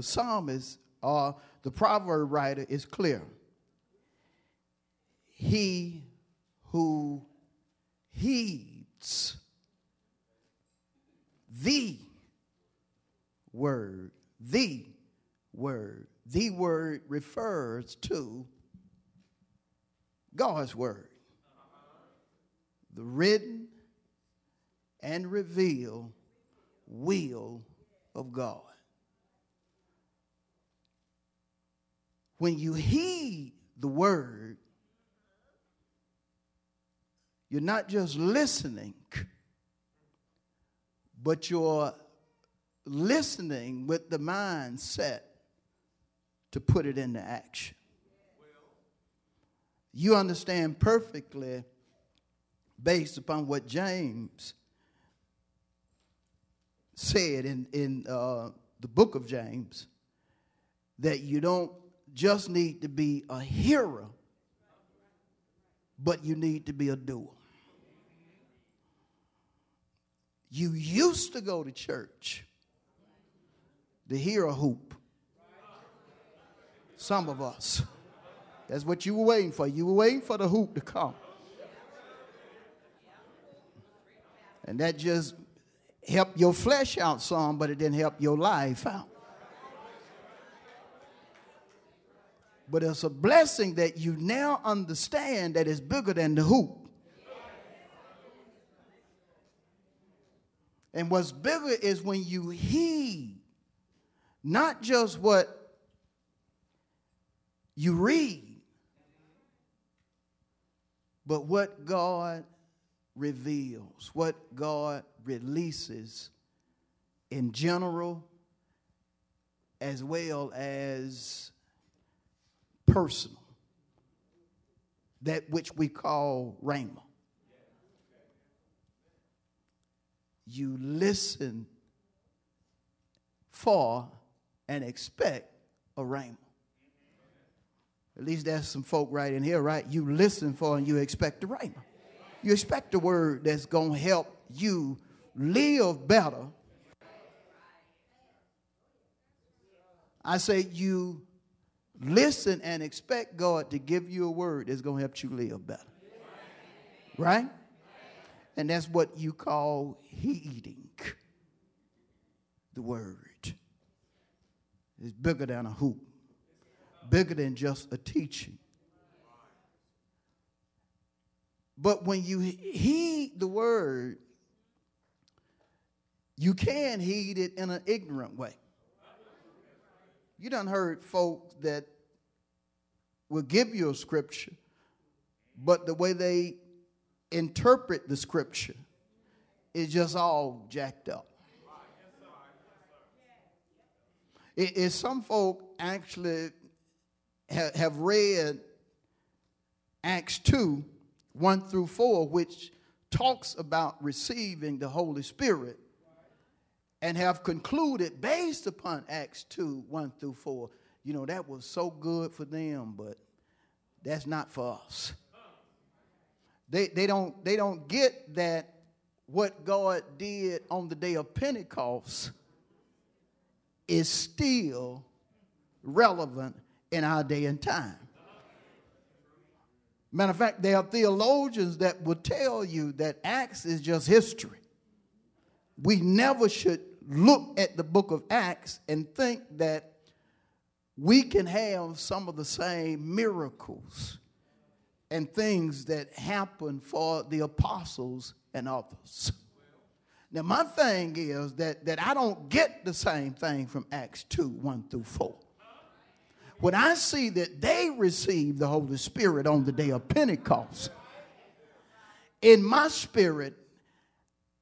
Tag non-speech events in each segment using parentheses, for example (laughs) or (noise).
The psalmist or the proverb writer is clear. He who heeds the word, the word, the word refers to God's word, the written and revealed will of God. When you heed the word, you're not just listening, but you're listening with the mindset to put it into action. You understand perfectly, based upon what James said in, in uh, the book of James, that you don't just need to be a hearer, but you need to be a doer. You used to go to church to hear a hoop. Some of us. That's what you were waiting for. You were waiting for the hoop to come. And that just helped your flesh out some, but it didn't help your life out. But it's a blessing that you now understand that it's bigger than the hoop. And what's bigger is when you heed not just what you read, but what God reveals, what God releases in general as well as personal. That which we call rhema. You listen for and expect a rhema. At least there's some folk right in here, right? You listen for and you expect a rhema. You expect a word that's going to help you live better. I say you listen and expect God to give you a word that's going to help you live better. Right? And that's what you call heeding the word. It's bigger than a hoop, bigger than just a teaching. But when you heed the word, you can heed it in an ignorant way. You done heard folks that will give you a scripture, but the way they interpret the scripture is just all jacked up. It is some folk actually ha- have read Acts 2 1 through 4, which talks about receiving the Holy Spirit, and have concluded based upon Acts 2 1 through 4. You know, that was so good for them, but that's not for us. They, they, don't, they don't get that what God did on the day of Pentecost is still relevant in our day and time. Matter of fact, there are theologians that will tell you that Acts is just history. We never should look at the book of Acts and think that we can have some of the same miracles and things that happen for the apostles and others. Now, my thing is that, that I don't get the same thing from Acts 2 1 through 4. When I see that they received the Holy Spirit on the day of Pentecost, in my spirit,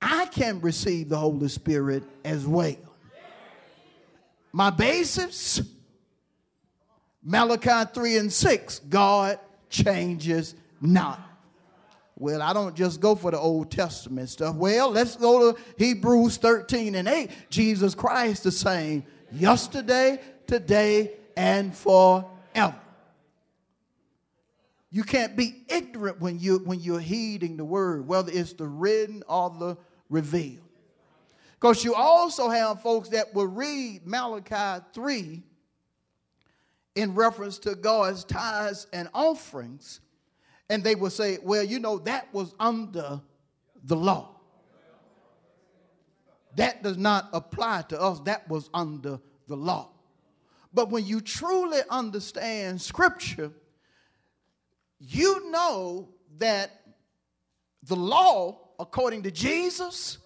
I can receive the Holy Spirit as well. my basis, Malachi 3 and 6, God changes not. Well, I don't just go for the Old Testament stuff. Well, let's go to Hebrews 13 and 8. Jesus Christ the same yesterday, today, and forever. You can't be ignorant when, you, when you're heeding the word, whether it's the written or the revealed. Because you also have folks that will read Malachi 3 in reference to God's tithes and offerings, and they will say, well, you know, that was under the law. That does not apply to us, that was under the law. But when you truly understand Scripture, you know that the law, according to Jesus,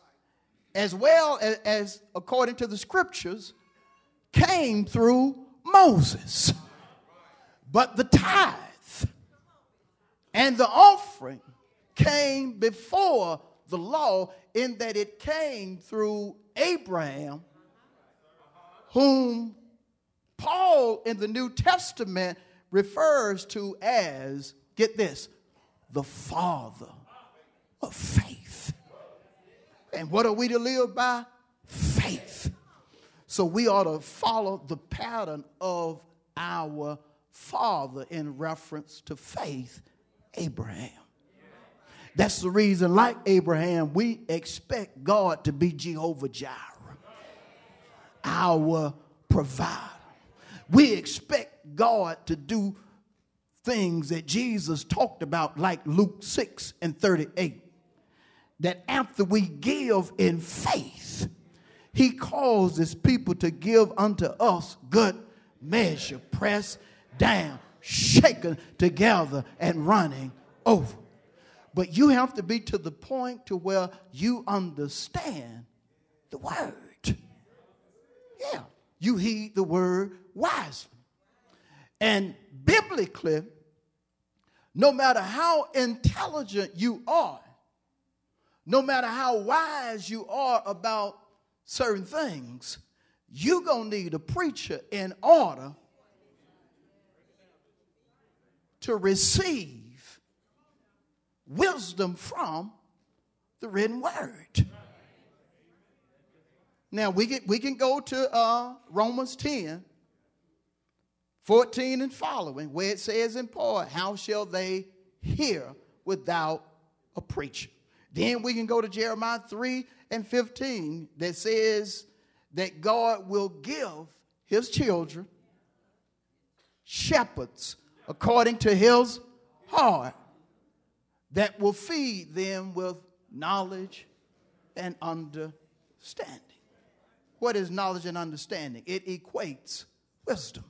as well as, as, according to the scriptures, came through Moses. But the tithe and the offering came before the law in that it came through Abraham, whom Paul in the New Testament refers to as, get this, the father of faith. And what are we to live by? Faith. So we ought to follow the pattern of our father in reference to faith, Abraham. That's the reason, like Abraham, we expect God to be Jehovah Jireh, our provider. We expect God to do things that Jesus talked about, like Luke 6 and 38 that after we give in faith, he causes people to give unto us good measure, pressed down, shaken together, and running over. But you have to be to the point to where you understand the word. Yeah, you heed the word wisely. And biblically, no matter how intelligent you are, no matter how wise you are about certain things, you're going to need a preacher in order to receive wisdom from the written word. Now we can, we can go to uh, Romans 10, 14 and following, where it says in part, How shall they hear without a preacher? Then we can go to Jeremiah 3 and 15 that says that God will give his children shepherds according to his heart that will feed them with knowledge and understanding. What is knowledge and understanding? It equates wisdom.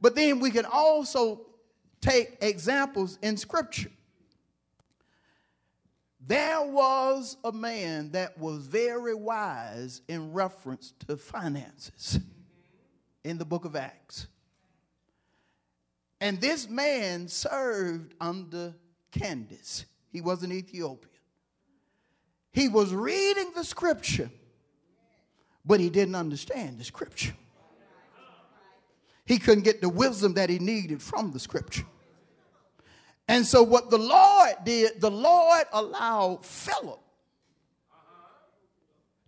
But then we can also take examples in Scripture. There was a man that was very wise in reference to finances in the book of Acts. And this man served under Candace. He was an Ethiopian. He was reading the scripture, but he didn't understand the scripture. He couldn't get the wisdom that he needed from the scripture. And so, what the Lord did, the Lord allowed Philip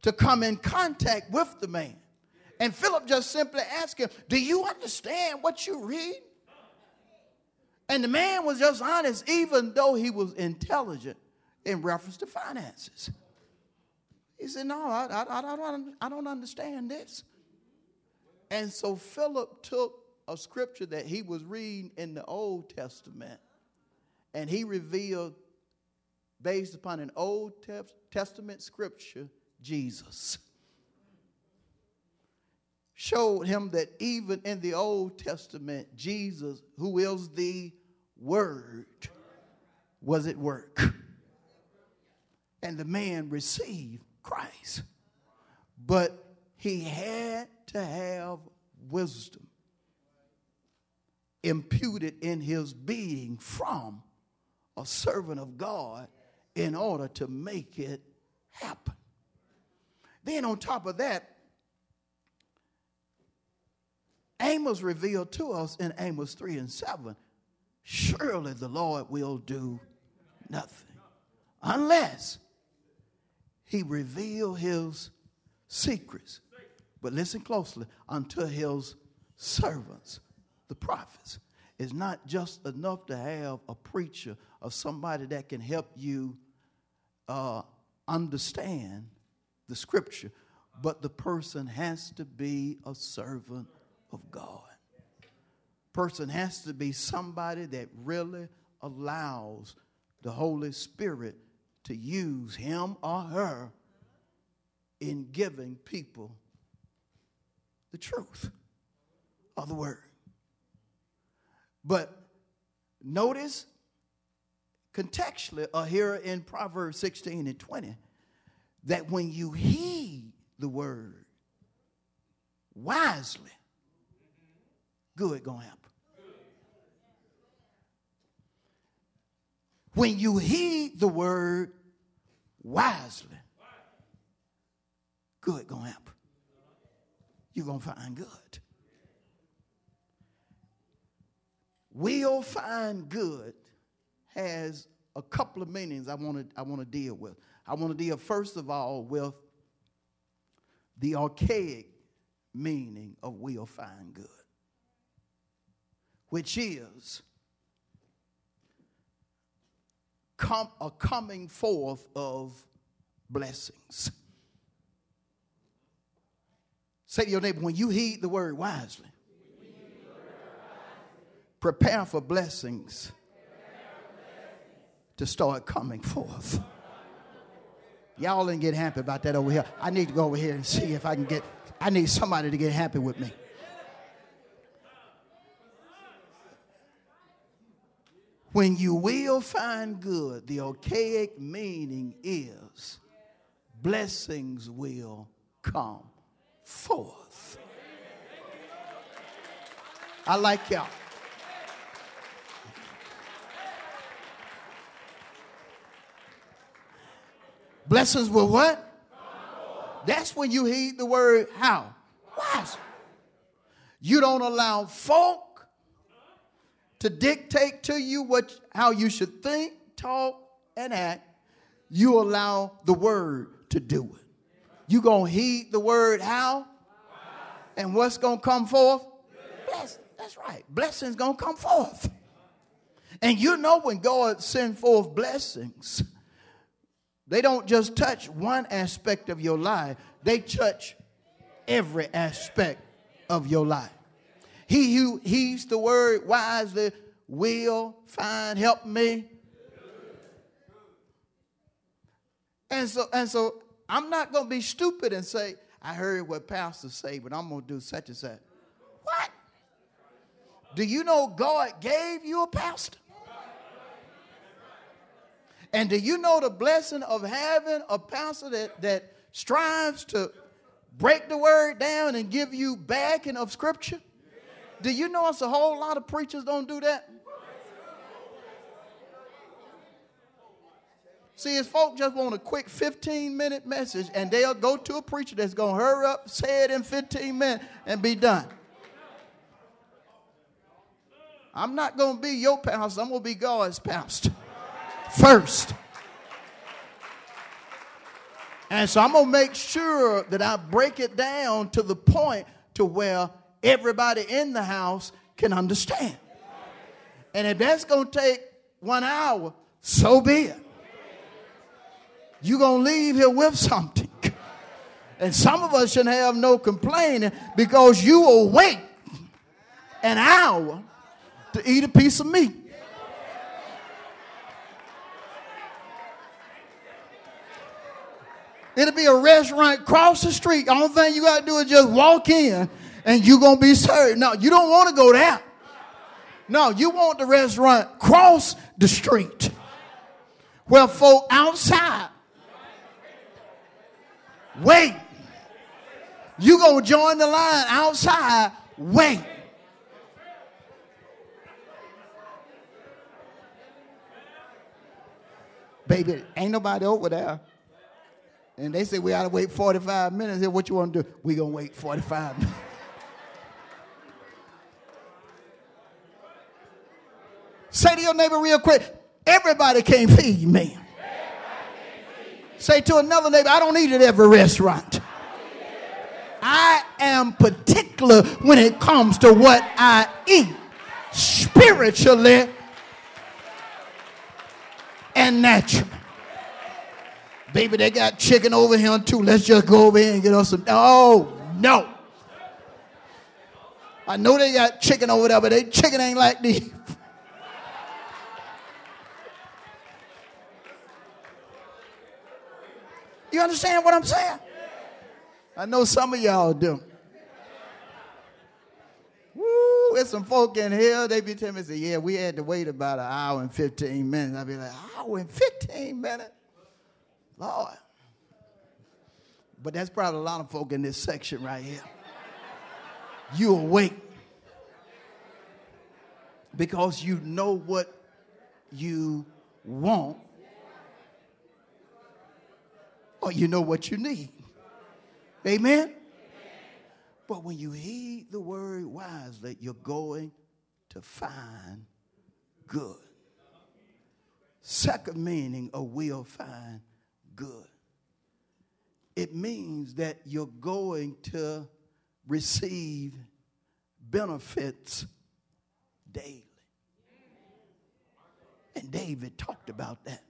to come in contact with the man. And Philip just simply asked him, Do you understand what you read? And the man was just honest, even though he was intelligent in reference to finances. He said, No, I, I, I, don't, I don't understand this. And so Philip took a scripture that he was reading in the Old Testament and he revealed, based upon an Old Testament scripture, Jesus. Showed him that even in the Old Testament, Jesus, who is the Word, was at work. And the man received Christ. But he had to have wisdom imputed in his being from a servant of God in order to make it happen. Then, on top of that, Amos revealed to us in Amos 3 and 7 surely the Lord will do nothing unless he reveal his secrets. But listen closely unto his servants, the prophets. It's not just enough to have a preacher or somebody that can help you uh, understand the scripture, but the person has to be a servant of God. Person has to be somebody that really allows the Holy Spirit to use him or her in giving people the truth of the word. But notice contextually, or here in Proverbs 16 and 20, that when you heed the word wisely, good gonna happen. When you heed the word wisely, good gonna happen. You're gonna find good. Will find good has a couple of meanings I want to I want to deal with. I want to deal first of all with the archaic meaning of will find good, which is come, a coming forth of blessings. Say to your neighbor, when you heed the word wisely, prepare for blessings to start coming forth. Y'all didn't get happy about that over here. I need to go over here and see if I can get, I need somebody to get happy with me. When you will find good, the archaic meaning is blessings will come forth. I like y'all. Blessings will what? That's when you heed the word how? Wise. You don't allow folk to dictate to you what how you should think, talk, and act. You allow the word to do it. You gonna heed the word how? And what's gonna come forth? Bless. That's right. Blessings gonna come forth. And you know when God send forth blessings, they don't just touch one aspect of your life, they touch every aspect of your life. He who heeds the word wisely will find help me. And so, and so I'm not going to be stupid and say, I heard what pastors say, but I'm going to do such and such. What? Do you know God gave you a pastor? And do you know the blessing of having a pastor that, that strives to break the word down and give you backing of scripture? Do you know it's a whole lot of preachers don't do that? See, his folk just want a quick 15 minute message and they'll go to a preacher that's going to hurry up, say it in 15 minutes, and be done. I'm not going to be your pastor, I'm going to be God's pastor first. And so I'm going to make sure that I break it down to the point to where everybody in the house can understand. And if that's going to take one hour, so be it. You're going to leave here with something. And some of us shouldn't have no complaining because you will wait an hour to eat a piece of meat. It'll be a restaurant across the street. The only thing you got to do is just walk in and you're going to be served. No, you don't want to go there. No, you want the restaurant cross the street where folk outside wait. You going to join the line outside, wait. Baby, ain't nobody over there. And they say we ought to wait 45 minutes. Here, What you want to do? we going to wait 45 minutes. Say to your neighbor real quick, everybody can't feed me. Say to another neighbor, I don't eat at every restaurant. I am particular when it comes to what I eat spiritually and naturally. Baby, they got chicken over here too. Let's just go over here and get us some. Oh, no. I know they got chicken over there, but they chicken ain't like this. You understand what I'm saying? I know some of y'all do. Woo, there's some folk in here, they be telling me, say, yeah, we had to wait about an hour and 15 minutes. I'd be like, hour and 15 minutes? Lord. But that's probably a lot of folk in this section right here. You awake because you know what you want or you know what you need. Amen? But when you heed the word wisely, you're going to find good. Second meaning of will find good. It means that you're going to receive benefits daily. And David talked about that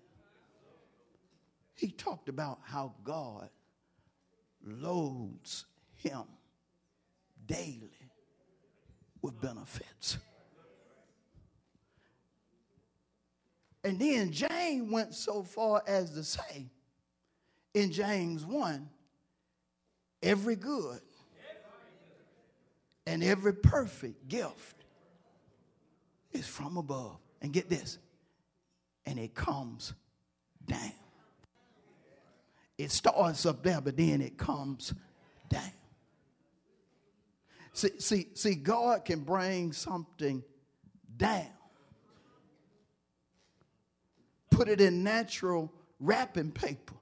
he talked about how God loads him daily with benefits. And then James went so far as to say in James 1 every good and every perfect gift is from above. And get this, and it comes down it starts up there, but then it comes down. See, see, see, God can bring something down, put it in natural wrapping paper,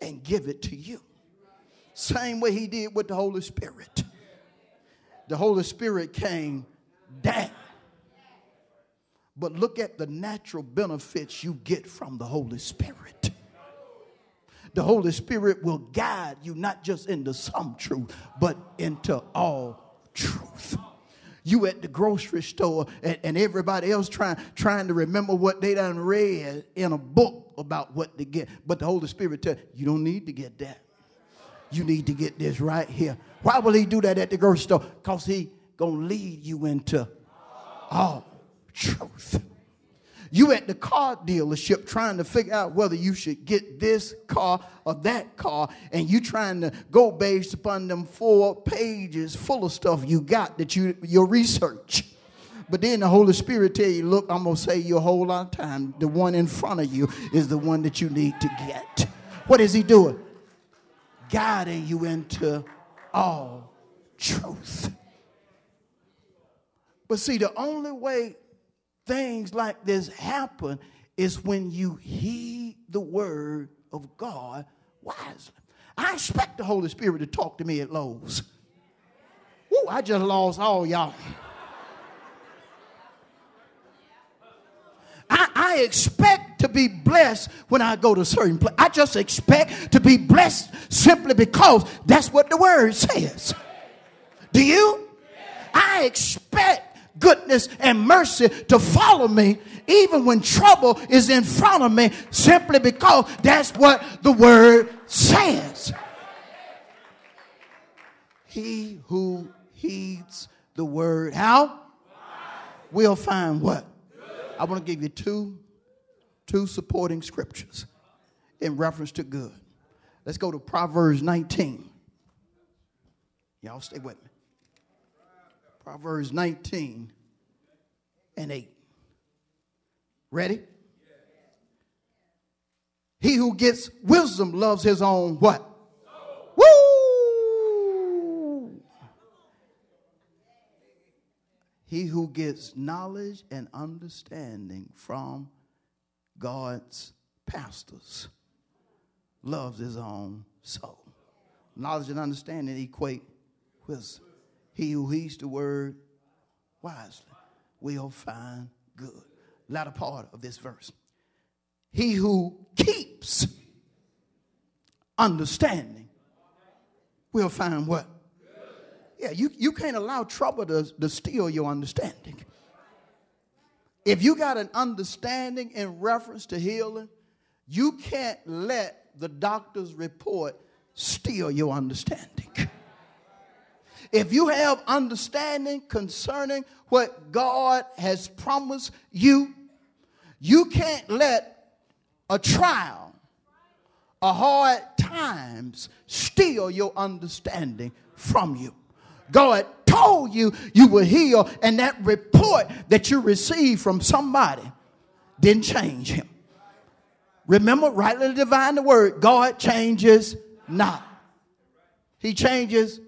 and give it to you. Same way He did with the Holy Spirit. The Holy Spirit came down but look at the natural benefits you get from the Holy Spirit. The Holy Spirit will guide you not just into some truth, but into all truth. You at the grocery store and, and everybody else trying, trying to remember what they done read in a book about what to get. But the Holy Spirit tell you, you don't need to get that. You need to get this right here. Why will he do that at the grocery store? Because he gonna lead you into all truth. You at the car dealership trying to figure out whether you should get this car or that car, and you trying to go based upon them four pages full of stuff you got that you your research. But then the Holy Spirit tell you, look, I'm gonna save you a whole lot of time. The one in front of you is the one that you need to get. What is he doing? Guiding you into all truth. But see, the only way things like this happen is when you heed the word of God wisely. I expect the Holy Spirit to talk to me at Lowe's. Ooh, I just lost all y'all. I, I, expect to be blessed when I go to certain. I just expect to be blessed simply because that's what the word says. Do you? I expect goodness and mercy to follow me even when trouble is in front of me simply because that's what the word says. He who heeds the word, how? Will find what? I want to give you two, two supporting scriptures in reference to good. Let's go to Proverbs 19. Y'all stay with me. Proverbs 19 and 8. Ready? He who gets wisdom loves his own what? Woo! He who gets knowledge and understanding from God's pastors loves his own soul. Knowledge and understanding equate wisdom. He who heeds the word wisely will find good. Latter part of this verse. He who keeps understanding will find what? Yeah, you, you can't allow trouble to, to steal your understanding. If you got an understanding in reference to healing, you can't let the doctor's report steal your understanding. If you have understanding concerning what God has promised you, you can't let a trial, a hard times steal your understanding from you. God told you you were healed, and that report that you received from somebody didn't change him. Remember, rightly divine the word, God changes not. He changes.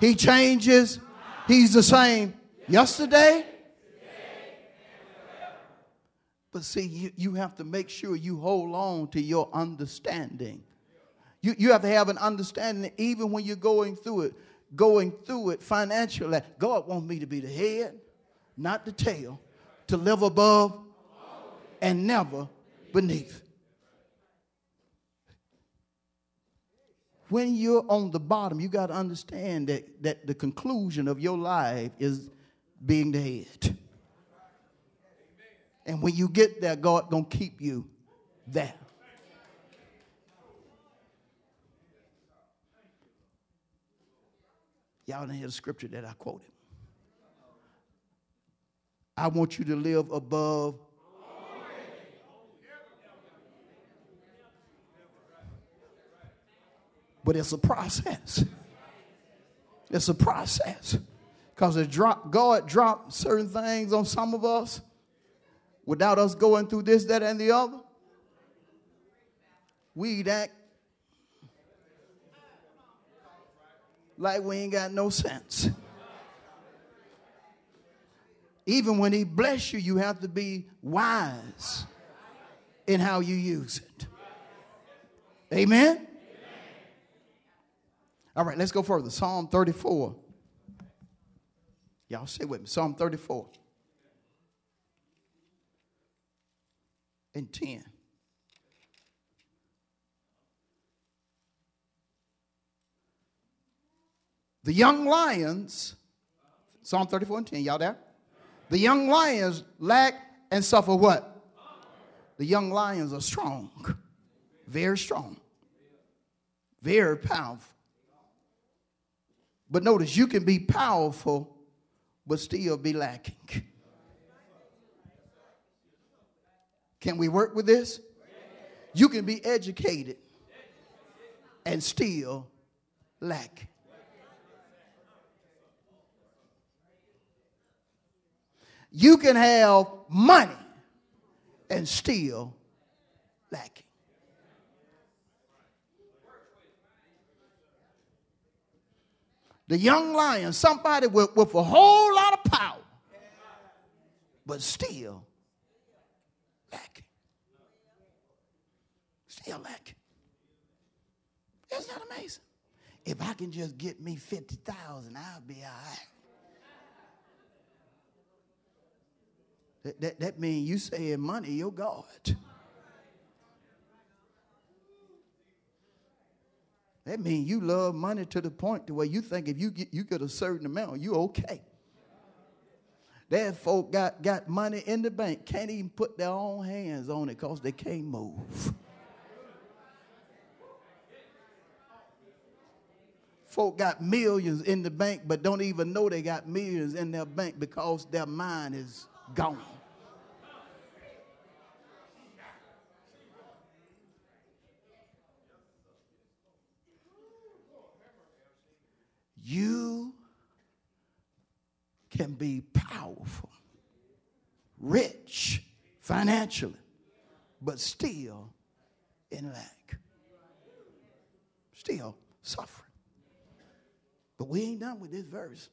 He changes. He's the same yesterday. But see, you, you have to make sure you hold on to your understanding. You, you have to have an understanding even when you're going through it going through it financially. God wants me to be the head, not the tail, to live above and never beneath. When you're on the bottom, you got to understand that, that the conclusion of your life is being the head. And when you get there, God gonna keep you there. Y'all didn't hear the scripture that I quoted. I want you to live above. But it's a process. It's a process. Because drop, God dropped certain things on some of us without us going through this, that, and the other. We'd act like we ain't got no sense. Even when he bless you, you have to be wise in how you use it. Amen? All right, let's go further. Psalm 34. Y'all say with me. Psalm 34 and 10. The young lions, Psalm 34 and 10, y'all there? The young lions lack and suffer what? The young lions are strong, very strong, very powerful. But notice, you can be powerful, but still be lacking. Can we work with this? You can be educated and still lack. You can have money and still lacking. The young lion, somebody with, with a whole lot of power, but still lacking. Still lacking. Isn't that amazing? If I can just get me 50,000, I'll be all right. That, that, that means you saying money, your God. That means you love money to the point to where you think if you get you get a certain amount, you okay. That folk got, got money in the bank, can't even put their own hands on it because they can't move. Folk got millions in the bank, but don't even know they got millions in their bank because their mind is gone. You can be powerful, rich financially, but still in lack. Still suffering. But we ain't done with this verse.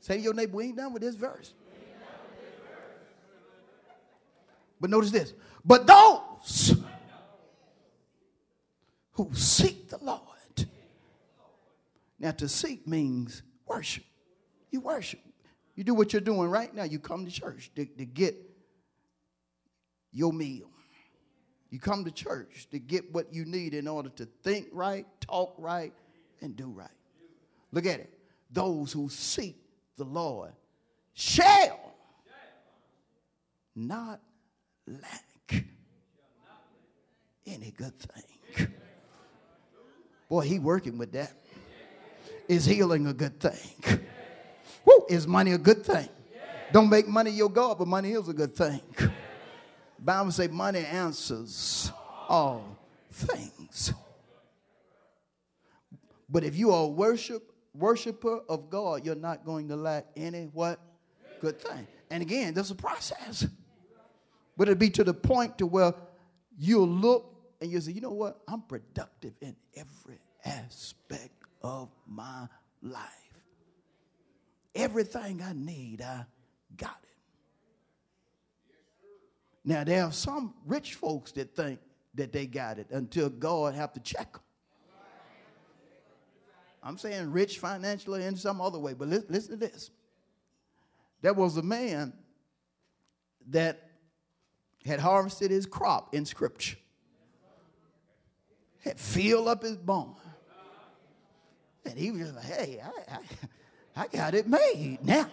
Say to your neighbor, we ain't done with this verse. But notice this. But those who seek the Lord now, to seek means worship. You worship. You do what you're doing right now. You come to church to, to get your meal. You come to church to get what you need in order to think right, talk right, and do right. Look at it. Those who seek the Lord shall not lack any good thing. Boy, he working with that. Is healing a good thing? Woo, is money a good thing? Don't make money your God, but money is a good thing. Bible say money answers all things. But if you are a worship worshiper of God, you're not going to lack any what good thing. And again, there's a process. But it'll be to the point to where you'll look and you'll say, you know what? I'm productive in every aspect of my life. Everything I need, I got it. Now there are some rich folks that think that they got it until God have to check them. I'm saying rich financially in some other way, but listen, listen to this. There was a man that had harvested his crop in Scripture, had filled up his barn, and he was just like, "Hey, I, I, (laughs) I got it made now,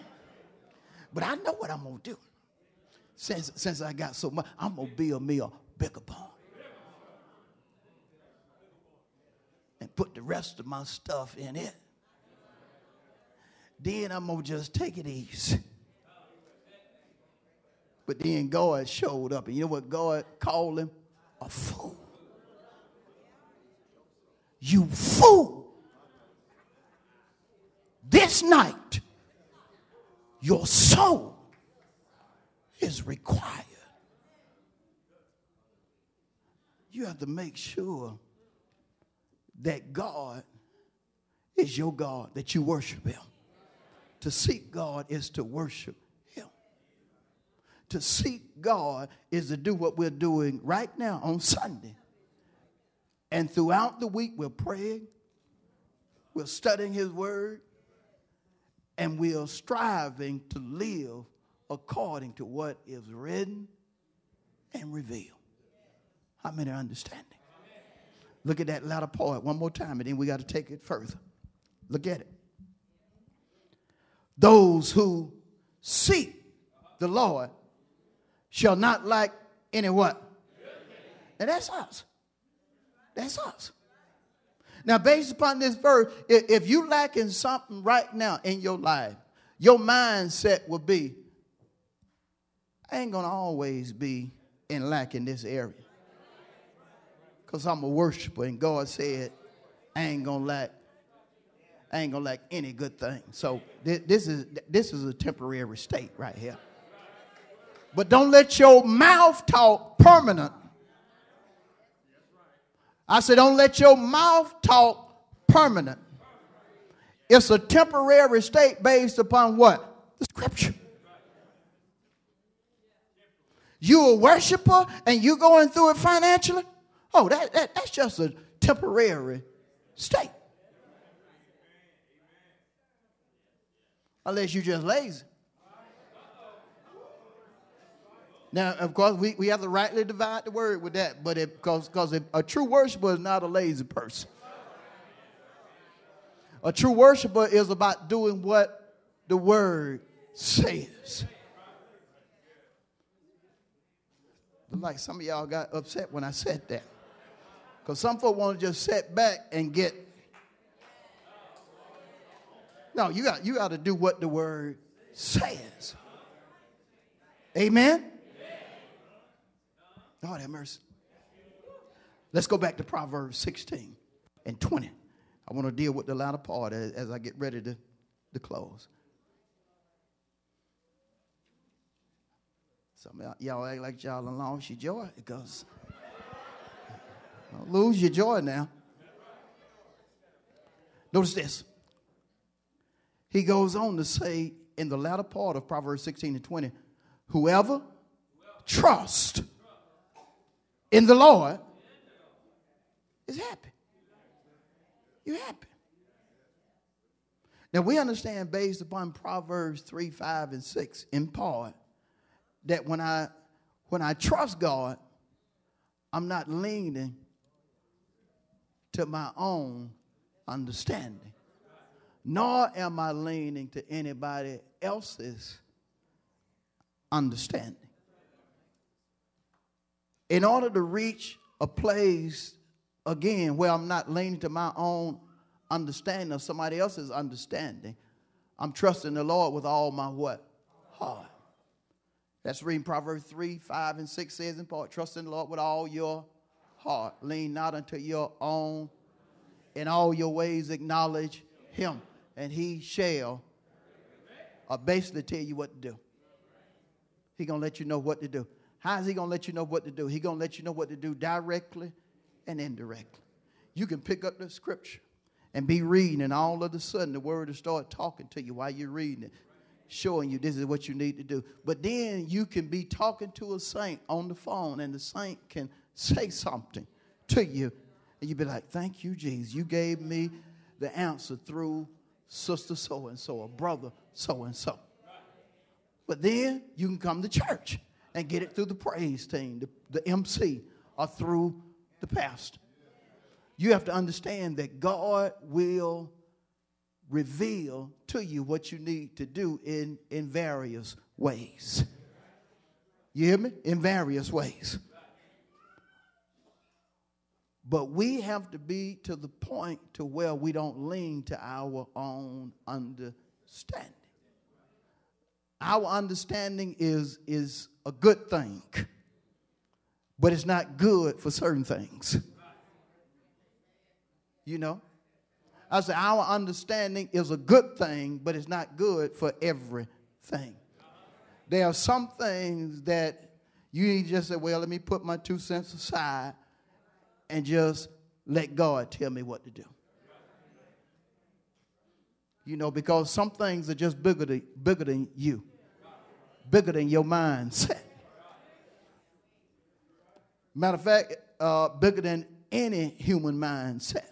but I know what I'm gonna do." since, since I got so much, I'm going to build me a bigger barn. And put the rest of my stuff in it. Then I'm going to just take it easy. But then God showed up. And you know what God called him? A fool. You fool. This night, your soul is required. You have to make sure that God is your God, that you worship Him. To seek God is to worship Him. To seek God is to do what we're doing right now on Sunday. And throughout the week, we're praying, we're studying His Word, and we are striving to live according to what is written and revealed. How many are understanding? Look at that latter part one more time, and then we got to take it further. Look at it. Those who seek the Lord shall not lack any what? And that's us. That's us. Now, based upon this verse, if you lacking something right now in your life, your mindset will be, I ain't to always be in lack in this area. Because I'm a worshiper, and God said, I ain't to lack. I ain't gonna lack any good thing. So this is this is a temporary state right here. But don't let your mouth talk permanent. I said, don't let your mouth talk permanent. It's a temporary state based upon what? The scripture you a worshiper and you going through it financially, oh, that, that that's just a temporary state. Unless you're just lazy. Now, of course, we, we have to rightly divide the word with that, but because because a true worshiper is not a lazy person. A true worshiper is about doing what the word says. like some of y'all got upset when I said that. Because some folk want to just sit back and get. No, you got you got to do what the word says. Amen. God have mercy. Let's go back to Proverbs 16 and 20. I want to deal with the latter part as, as I get ready to, to close. Some y'all act like y'all lost your joy because (laughs) lose your joy now. Notice this. He goes on to say in the latter part of Proverbs 16 and 20, whoever trusts in the Lord is happy. You're happy. Now we understand based upon Proverbs 3, 5, and 6 in part that when I when I trust God, I'm not leaning to my own understanding. Nor am I leaning to anybody else's understanding. In order to reach a place again where I'm not leaning to my own understanding of somebody else's understanding. I'm trusting the Lord with all my what? Heart. That's reading Proverbs 3, 5, and 6 says in part, trust in the Lord with all your heart. Lean not unto your own. In all your ways acknowledge him, and he shall uh, basically tell you what to do. He gonna let you know what to do. How is he gonna let you know what to do? He gonna let you know what to do directly and indirectly. You can pick up the scripture and be reading, and all of a sudden the word will start talking to you while you're reading it, showing you this is what you need to do. But then you can be talking to a saint on the phone, and the saint can say something to you, and you'd be like, Thank you, Jesus. You gave me the answer through sister so and so, or brother so and so. But then you can come to church and get it through the praise team, the, the MC, or through the pastor you have to understand that God will reveal to you what you need to do in, in various ways. You hear me? In various ways. But we have to be to the point to where we don't lean to our own understanding. Our understanding is, is a good thing, but it's not good for certain things. You know? I say our understanding is a good thing, but it's not good for everything. There are some things that you just say, well, let me put my two cents aside and just let God tell me what to do. You know, because some things are just bigger than, bigger than you, bigger than your mindset. (laughs) Matter of fact, uh, bigger than any human mindset. (laughs)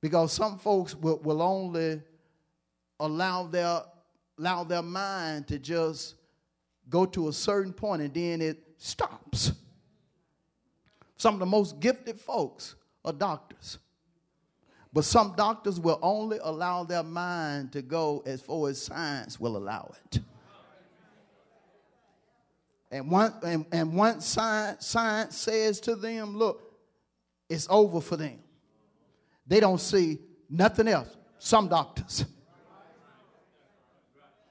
Because some folks will, will only allow their, allow their mind to just go to a certain point and then it stops. Some of the most gifted folks are doctors. But some doctors will only allow their mind to go as far as science will allow it. And, one, and, and once science, science says to them, look, it's over for them. They don't see nothing else. Some doctors.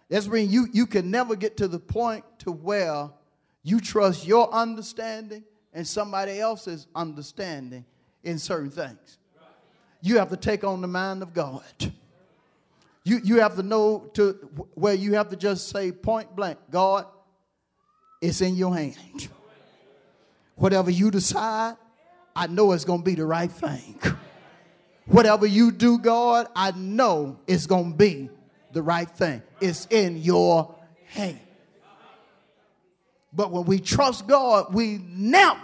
That's when you, you can never get to the point to where you trust your understanding and somebody else's understanding in certain things. You have to take on the mind of God. You, you have to know to where you have to just say point blank, God, it's in your hand. Whatever you decide, I know it's going to be the right thing. Whatever you do, God, I know it's going to be the right thing. It's in your hand. But when we trust God, we never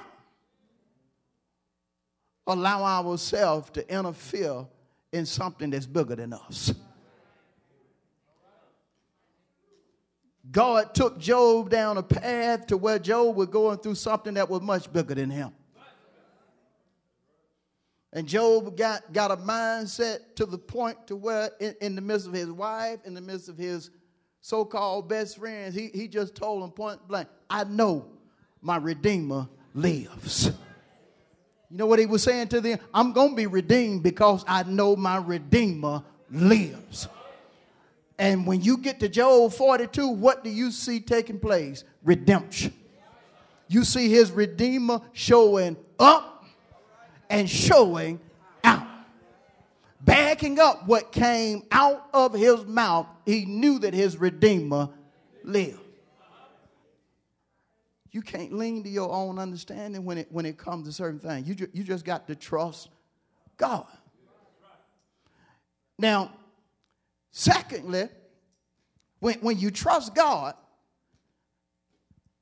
allow ourselves to interfere in something that's bigger than us. God took Job down a path to where Job was going through something that was much bigger than him. And Job got, got a mindset to the point to where in, in the midst of his wife, in the midst of his so-called best friends, he, he just told them point blank, I know my Redeemer lives. You know what he was saying to them? I'm going to be redeemed because I know my Redeemer lives. And when you get to Job 42, what do you see taking place? Redemption. You see his Redeemer showing up and showing out. Backing up what came out of his mouth, he knew that his Redeemer lived. You can't lean to your own understanding when it, when it comes to certain things. You, ju- you just got to trust God. Now, secondly, when, when you trust God,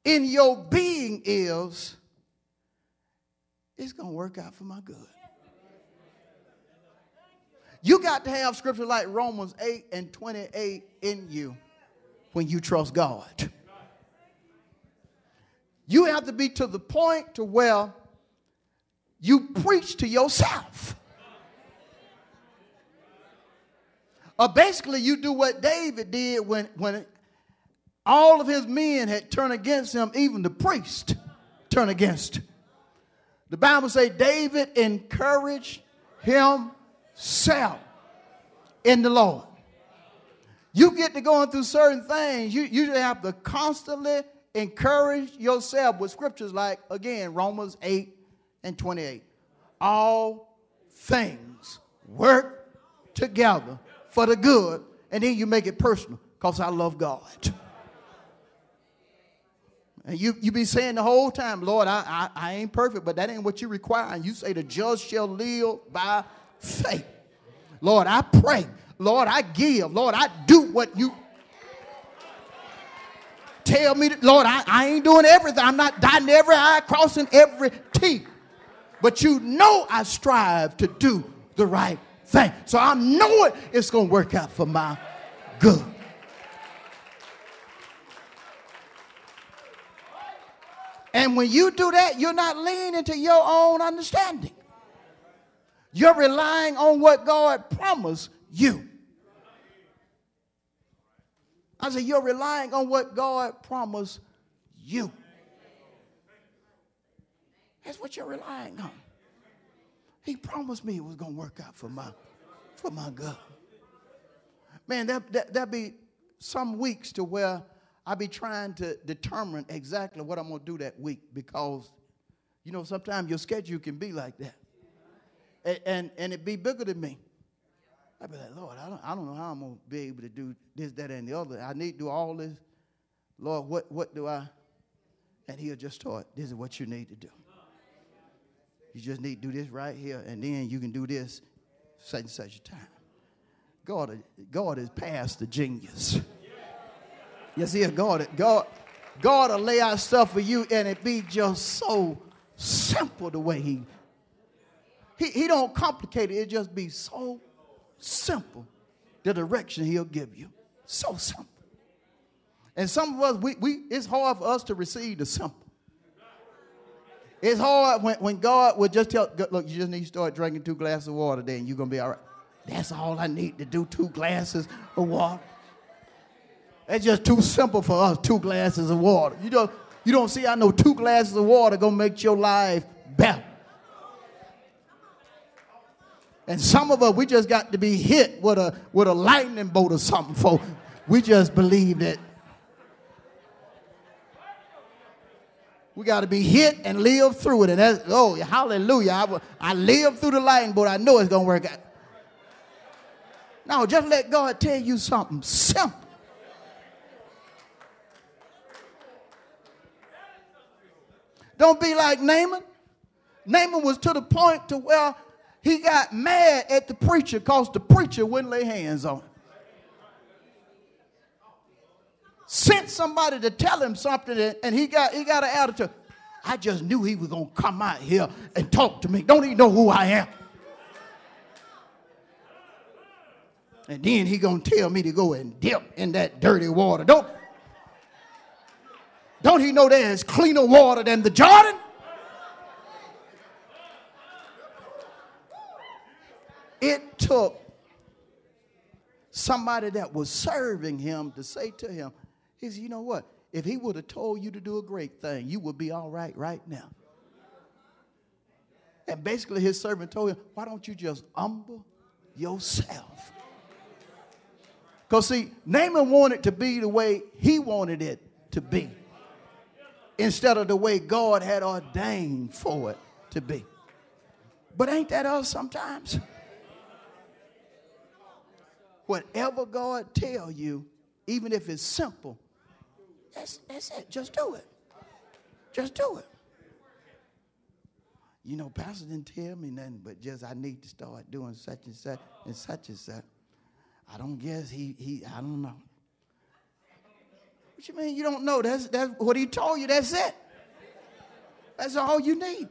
in your being is it's going to work out for my good. You got to have scripture like Romans 8 and 28 in you when you trust God. You have to be to the point to where you preach to yourself. Or basically, you do what David did when, when all of his men had turned against him, even the priest turned against. The Bible say David encouraged himself in the Lord. You get to going through certain things, you usually have to constantly encourage yourself with scriptures like, again, Romans 8 and 28. All things work together for the good, and then you make it personal because I love God. And you, you be saying the whole time, Lord, I, I, I ain't perfect, but that ain't what you require. And you say the just shall live by faith. Lord, I pray. Lord, I give. Lord, I do what you tell me. To, Lord, I, I ain't doing everything. I'm not dotting every I, crossing every T. But you know I strive to do the right thing. So I know it, it's going to work out for my good. And when you do that, you're not leaning to your own understanding. You're relying on what God promised you. I said, You're relying on what God promised you. That's what you're relying on. He promised me it was going to work out for my, for my good. Man, that, that, that be some weeks to where I be trying to determine exactly what I'm going to do that week because, you know, sometimes your schedule can be like that. And, and, and it be bigger than me. I be like, Lord, I don't, I don't know how I'm going to be able to do this, that, and the other. I need to do all this. Lord, what, what do I? And he'll just taught, this is what you need to do. You just need to do this right here, and then you can do this such and such a time. God, God is past the genius. You see, God, God, God will lay out stuff for you, and it be just so simple the way He He, he don't complicate it. It just be so simple. The direction He'll give you, so simple. And some of us, we, we it's hard for us to receive the simple. It's hard when, when God would just tell, look, you just need to start drinking two glasses of water, then you're gonna be all right. That's all I need to do, two glasses of water. It's just too simple for us, two glasses of water. You don't, you don't see, I know two glasses of water gonna make your life better. And some of us, we just got to be hit with a, with a lightning bolt or something, for we just believe that we got to be hit and live through it. And that's, oh, hallelujah. I, I live through the lightning bolt. I know it's going to work out. No, just let God tell you something simple. Don't be like Naaman. Naaman was to the point to where he got mad at the preacher because the preacher wouldn't lay hands on him. Sent somebody to tell him something and he got he got an attitude. I just knew he was gonna come out here and talk to me. Don't even know who I am. And then he gonna tell me to go and dip in that dirty water. Don't don't he know there's cleaner water than the Jordan? It took somebody that was serving him to say to him, he said, You know what? If he would have told you to do a great thing, you would be all right right now. And basically, his servant told him, Why don't you just humble yourself? Because, see, Naaman wanted to be the way he wanted it to be instead of the way God had ordained for it to be. But ain't that us sometimes? Whatever God tell you, even if it's simple, that's, that's it. Just do it. Just do it. You know, Pastor didn't tell me nothing, but just I need to start doing such and such and such and such. I don't guess he he I don't know. What you mean you don't know? That's, that's what he told you. That's it. That's all you need.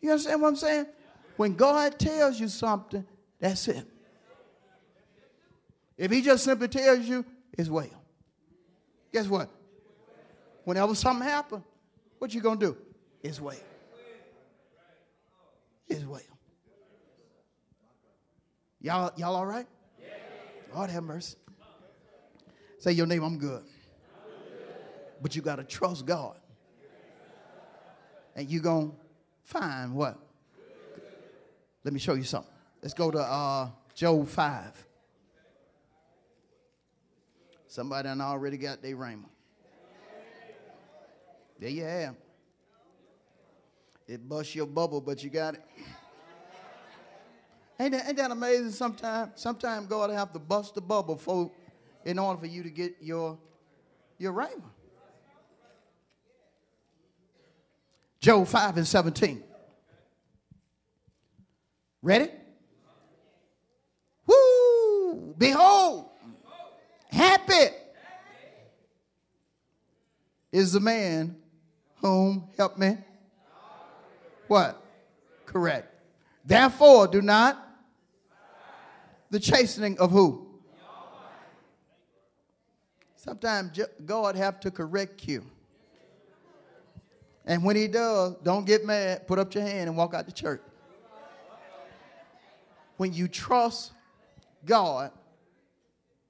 You understand what I'm saying? When God tells you something, that's it. If he just simply tells you, it's well. Guess what? Whenever something happens, what you gonna do? It's well. It's well. Y'all, y'all all right? Lord have mercy. Say your name, I'm good. But you got to trust God. And you're going to find what? Let me show you something. Let's go to uh, Job 5. Somebody done already got their rhema. There you have. It busts your bubble, but you got it. Ain't that, ain't that amazing sometimes? Sometimes God have to bust the bubble for, in order for you to get your, your rhema. Job 5 and 17. Ready? Woo! Behold, happy is the man whom, help me, what? Correct. Therefore, do not the chastening of who? Sometimes God have to correct you. And when he does, don't get mad, put up your hand and walk out the church. When you trust God,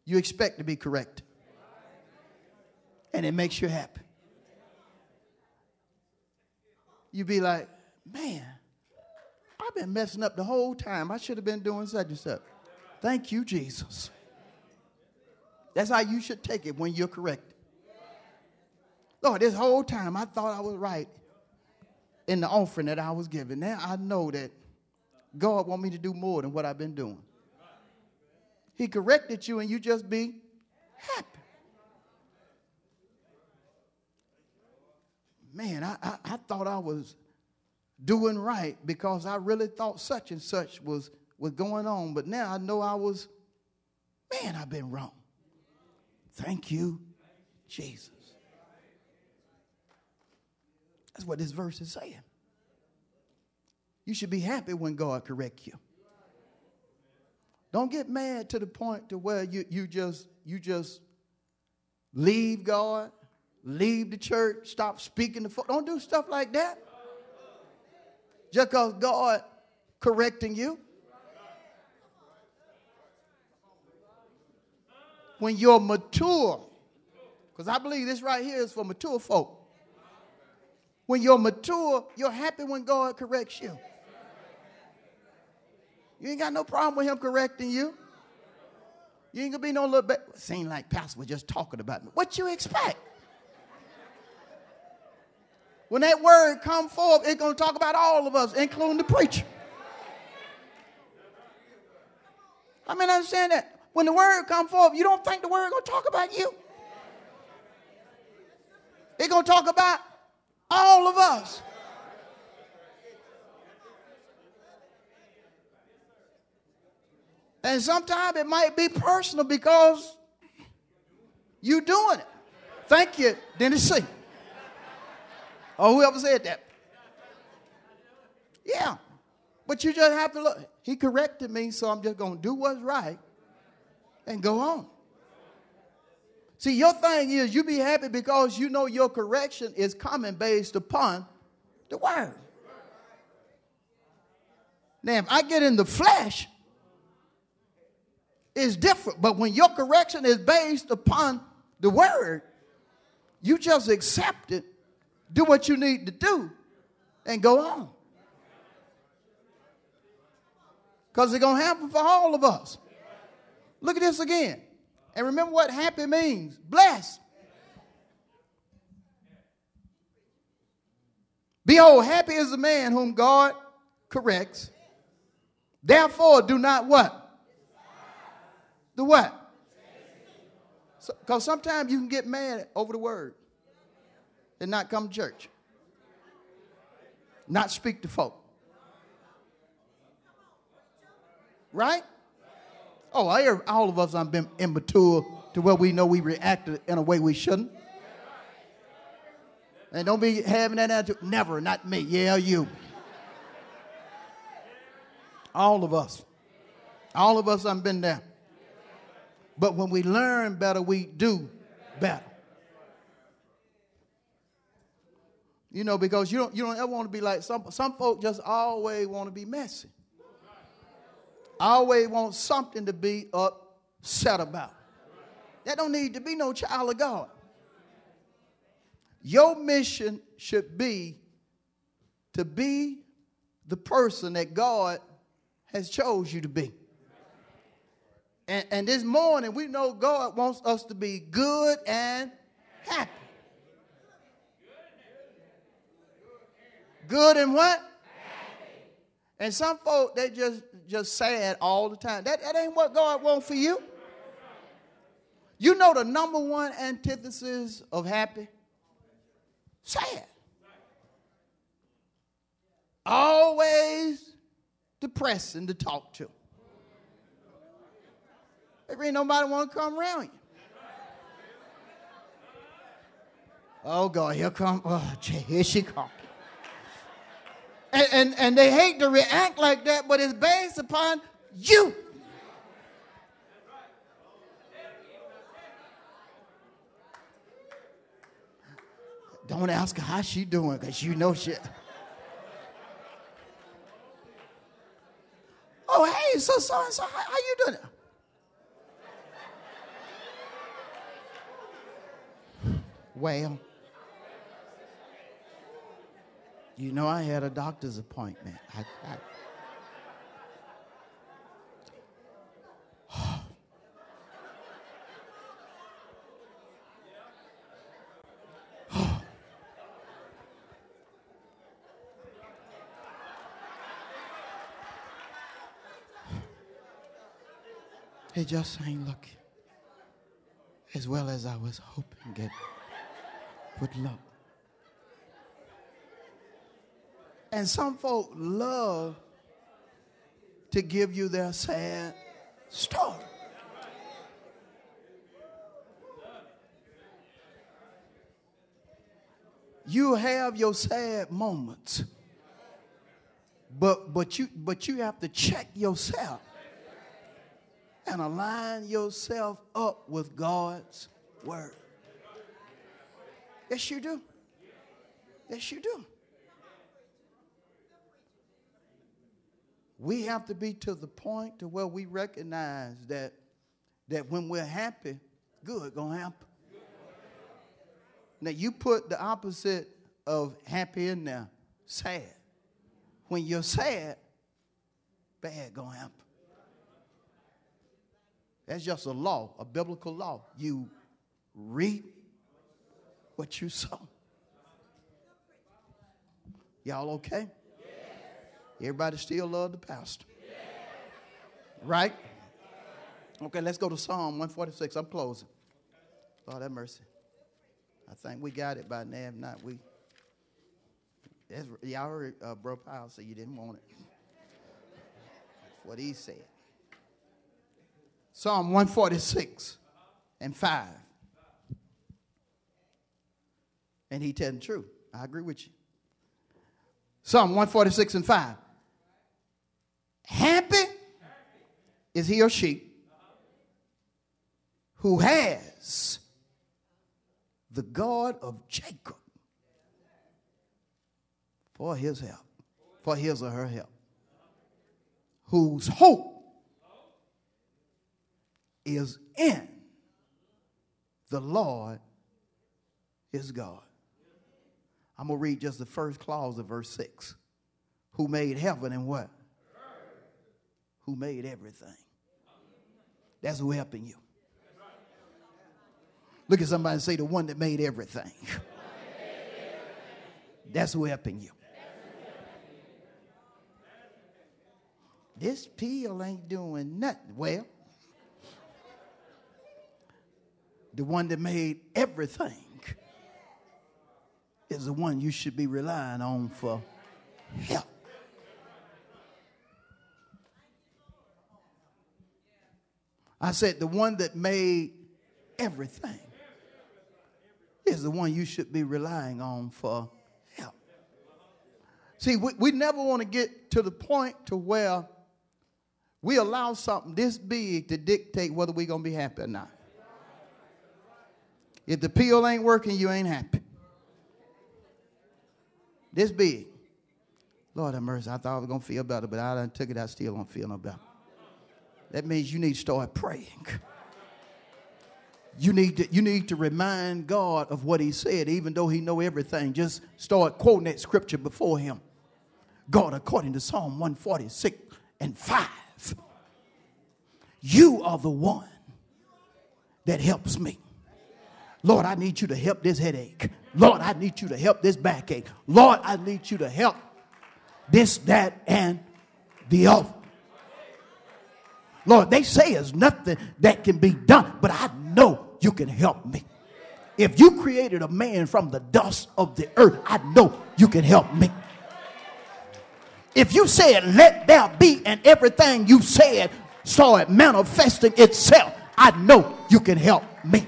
you expect to be correct. And it makes you happy. You'd be like, man, I've been messing up the whole time. I should have been doing such and such. Thank you, Jesus. That's how you should take it when you're corrected. Lord, this whole time I thought I was right in the offering that I was giving. Now I know that God want me to do more than what I've been doing. He corrected you and you just be happy. Man, I, I, I thought I was doing right because I really thought such and such was, was going on. But now I know I was, man, I've been wrong. Thank you, Jesus. That's what this verse is saying. You should be happy when God corrects you. Don't get mad to the point to where you, you just you just leave God, leave the church, stop speaking the don't do stuff like that just because God correcting you. When you're mature, because I believe this right here is for mature folk. When you're mature, you're happy when God corrects you. You ain't got no problem with him correcting you. You ain't gonna be no little bit. Seem like Pastor was just talking about me. What you expect? When that word come forth, it's to talk about all of us, including the preacher. I mean, understand that. When the word come forth, you don't think the word to talk about you. It's to talk about all of us. And sometimes it might be personal because you doing it. Thank you, Dennis C. Or whoever said that. Yeah. But you just have to look. He corrected me, so I'm just going to do what's right and go on. See, your thing is you be happy because you know your correction is coming based upon the word. Now, if I get in the flesh, it's different. But when your correction is based upon the word, you just accept it do what you need to do, and go on. Because it's going to happen for all of us. Look at this again. And remember what happy means blessed. Behold, happy is the man whom God corrects. Therefore, do not what? The what? Because so, sometimes you can get mad over the word and not come to church, not speak to folk. Right? Oh, I all of us have been immature to where we know we reacted in a way we shouldn't. And don't be having that attitude. Never, not me. Yeah, you. All of us. All of us have been there. But when we learn better, we do better. You know, because you don't you don't ever want to be like some some folk just always want to be messy. Always want something to be upset about. That don't need to be no child of God. Your mission should be to be the person that God has chose you to be. And, and this morning, we know God wants us to be good and happy. Good and what? And some folk they just just sad all the time. That, that ain't what God wants for you. You know the number one antithesis of happy? Sad. Always depressing to talk to. There ain't nobody want to come around you. Oh God, here come, oh, here she come. And, and, and they hate to react like that, but it's based upon you. Don't ask her how she doing, because you know she. Oh, hey, so so and so, how, how you doing? Well, you know, I had a doctor's appointment. I, I, It just ain't looking as well as I was hoping it would love. And some folk love to give you their sad story. You have your sad moments. But but you but you have to check yourself and align yourself up with God's word. Yes, you do. Yes, you do. We have to be to the point to where we recognize that that when we're happy, good gonna happen. Now you put the opposite of happy in there, sad. When you're sad, bad gonna happen. That's just a law, a biblical law. You reap what you sow. Y'all okay? Everybody still love the pastor. Right? Okay, let's go to Psalm 146. I'm closing. Lord have mercy. I think we got it by now. If not, we. y'all heard uh, Bro Powell say you didn't want it. That's what he said. Psalm 146 and 5. And he telling the truth. I agree with you. Psalm 146 and 5. Happy is he or she who has the God of Jacob for his help, for his or her help, whose hope is in the Lord is God. I'm going to read just the first clause of verse 6. Who made heaven and what? Who made everything. That's who helping you. Look at somebody and say, the one that made everything. That's who helping you. This pill ain't doing nothing. Well, the one that made everything is the one you should be relying on for help. I said, the one that made everything is the one you should be relying on for help. See, we, we never want to get to the point to where we allow something this big to dictate whether we're going to be happy or not. If the pill ain't working, you ain't happy. This big. Lord have mercy. I thought I was going to feel better, but I done took it. I still don't feel no better. That means you need to start praying. You need to, you need to remind God of what he said, even though he know everything. Just start quoting that scripture before him. God, according to Psalm 146 and 5, you are the one that helps me. Lord, I need you to help this headache. Lord, I need you to help this backache. Lord, I need you to help this, that, and the other. Lord, they say there's nothing that can be done, but I know you can help me. If you created a man from the dust of the earth, I know you can help me. If you said, let there be, and everything you said started manifesting itself, I know you can help me.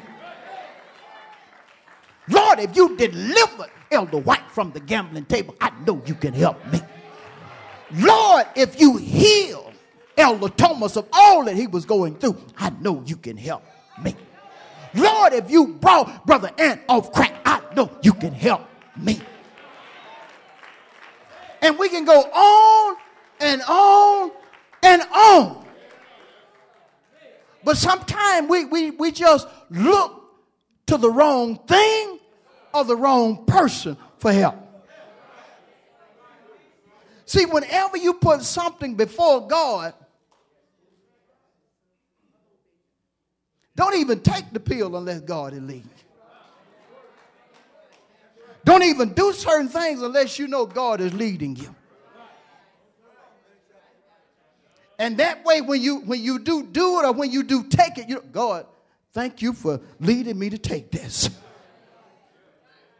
Lord, if you delivered Elder White from the gambling table, I know you can help me. Lord, if you heal Elder Thomas of all that he was going through, I know you can help me. Lord, if you brought Brother Ant off crack, I know you can help me. And we can go on and on and on. But sometimes we, we, we just look to the wrong thing or the wrong person for help. See, whenever you put something before God, don't even take the pill unless God is leading. Don't even do certain things unless you know God is leading you. And that way, when you when you do do it or when you do take it, you God, Thank you for leading me to take this.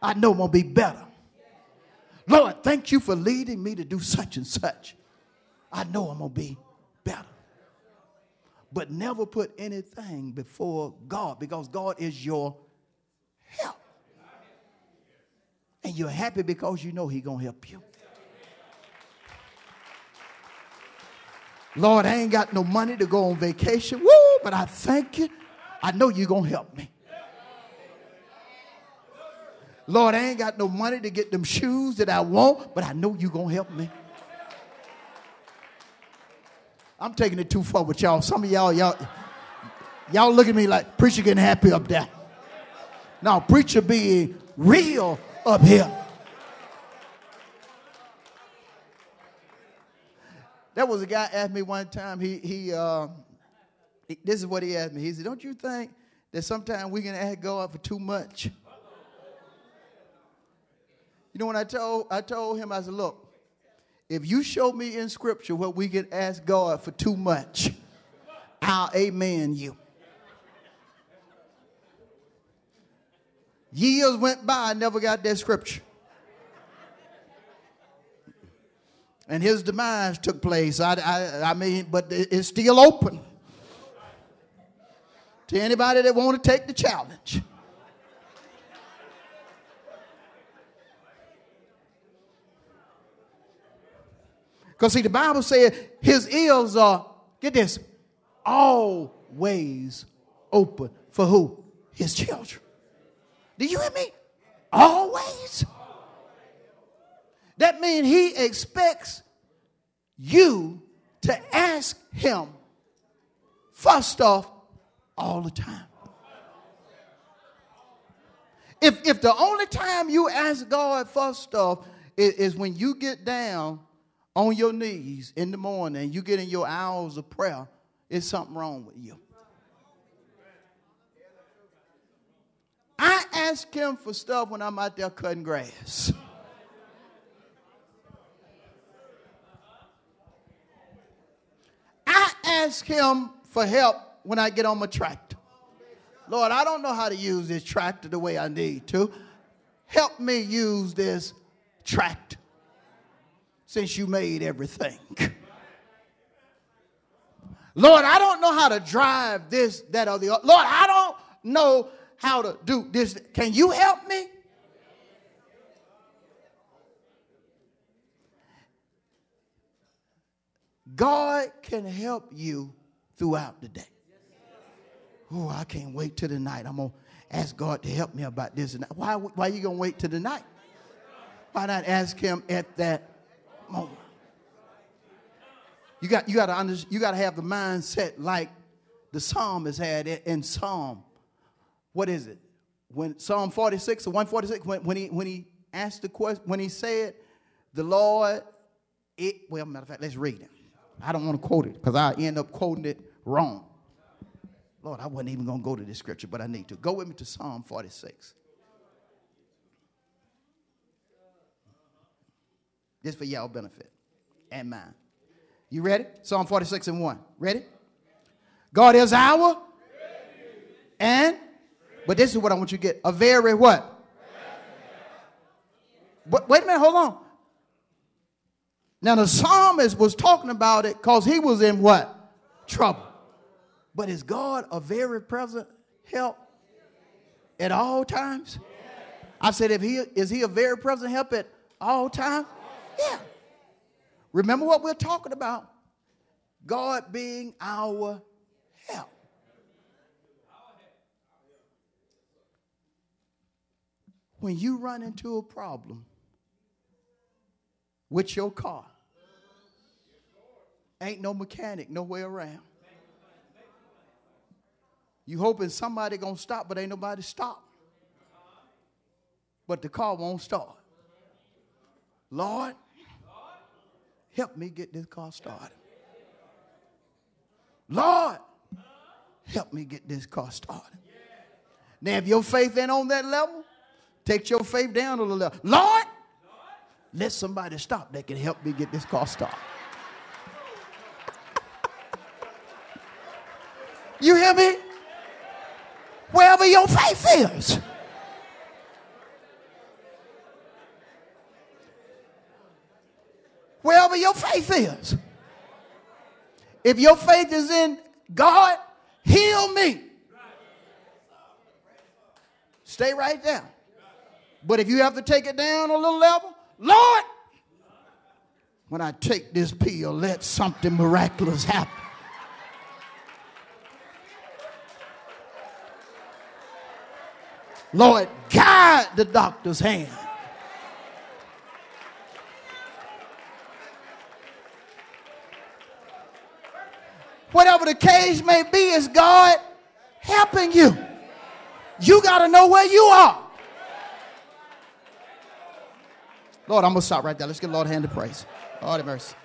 I know I'm going to be better. Lord, thank you for leading me to do such and such. I know I'm going to be better. But never put anything before God because God is your help. And you're happy because you know He's going to help you. Lord, I ain't got no money to go on vacation. Woo, but I thank you I know you're going to help me. Lord, I ain't got no money to get them shoes that I want, but I know you're going to help me. I'm taking it too far with y'all. Some of y'all, y'all, y'all look at me like preacher getting happy up there. Now, preacher being real up here. There was a guy asked me one time, he, he, uh, this is what he asked me. He said, Don't you think that sometimes we can ask God for too much? You know, when I told, I told him, I said, Look, if you show me in scripture what we can ask God for too much, I'll amen you. Years went by, I never got that scripture. And his demise took place. I, I, I mean, but it's still open to anybody that want to take the challenge. Because see, the Bible said his ears are, get this, always open for who? His children. Do you hear me? Always. That means he expects you to ask him first off all the time. If, if the only time you ask God for stuff is, is when you get down on your knees in the morning and you get in your hours of prayer, it's something wrong with you. I ask him for stuff when I'm out there cutting grass. I ask him for help when I get on my tractor. Lord, I don't know how to use this tractor the way I need to. Help me use this tractor since you made everything. (laughs) Lord, I don't know how to drive this, that, or the other. Lord, I don't know how to do this. Can you help me? God can help you throughout the day. Oh, I can't wait till the night. I'm going to ask God to help me about this. And. Why, why are you going to wait till the night? Why not ask Him at that You got, you got to under, you got to have the mindset like the psalmist had in Psalm. What is it? When Psalm 46 or 146, when, when he when he asked the question, when he said, "The Lord," it well, matter of fact, let's read it. I don't want to quote it because I end up quoting it wrong. Lord, I wasn't even going to go to this scripture, but I need to. Go with me to Psalm 46. This for y'all benefit and mine. You ready? Psalm 46 and 1. Ready? God is our and but this is what I want you to get. A very what? But wait a minute, hold on. Now the psalmist was talking about it because he was in what? Trouble. But is God a very present help at all times? I said, if he is he a very present help at all times? Yeah. Remember what we're talking about? God being our help. When you run into a problem with your car, ain't no mechanic nowhere around. You hoping somebody gonna stop, but ain't nobody stop. But the car won't start. Lord, help me get this car started. Lord, help me get this car started. Now, if your faith ain't on that level, take your faith down a little level. Lord, let somebody stop that can help me get this car started. You hear me? Wherever your faith is. Wherever your faith is. If your faith is in God, heal me. Stay right there. But if you have to take it down a little level, Lord, when I take this pill, let something miraculous happen. Lord, guide the doctor's hand. Whatever the case may be, is God helping you. You got to know where you are. Lord, I'm going to stop right there. Let's give Lord a hand of praise. Lord have mercy.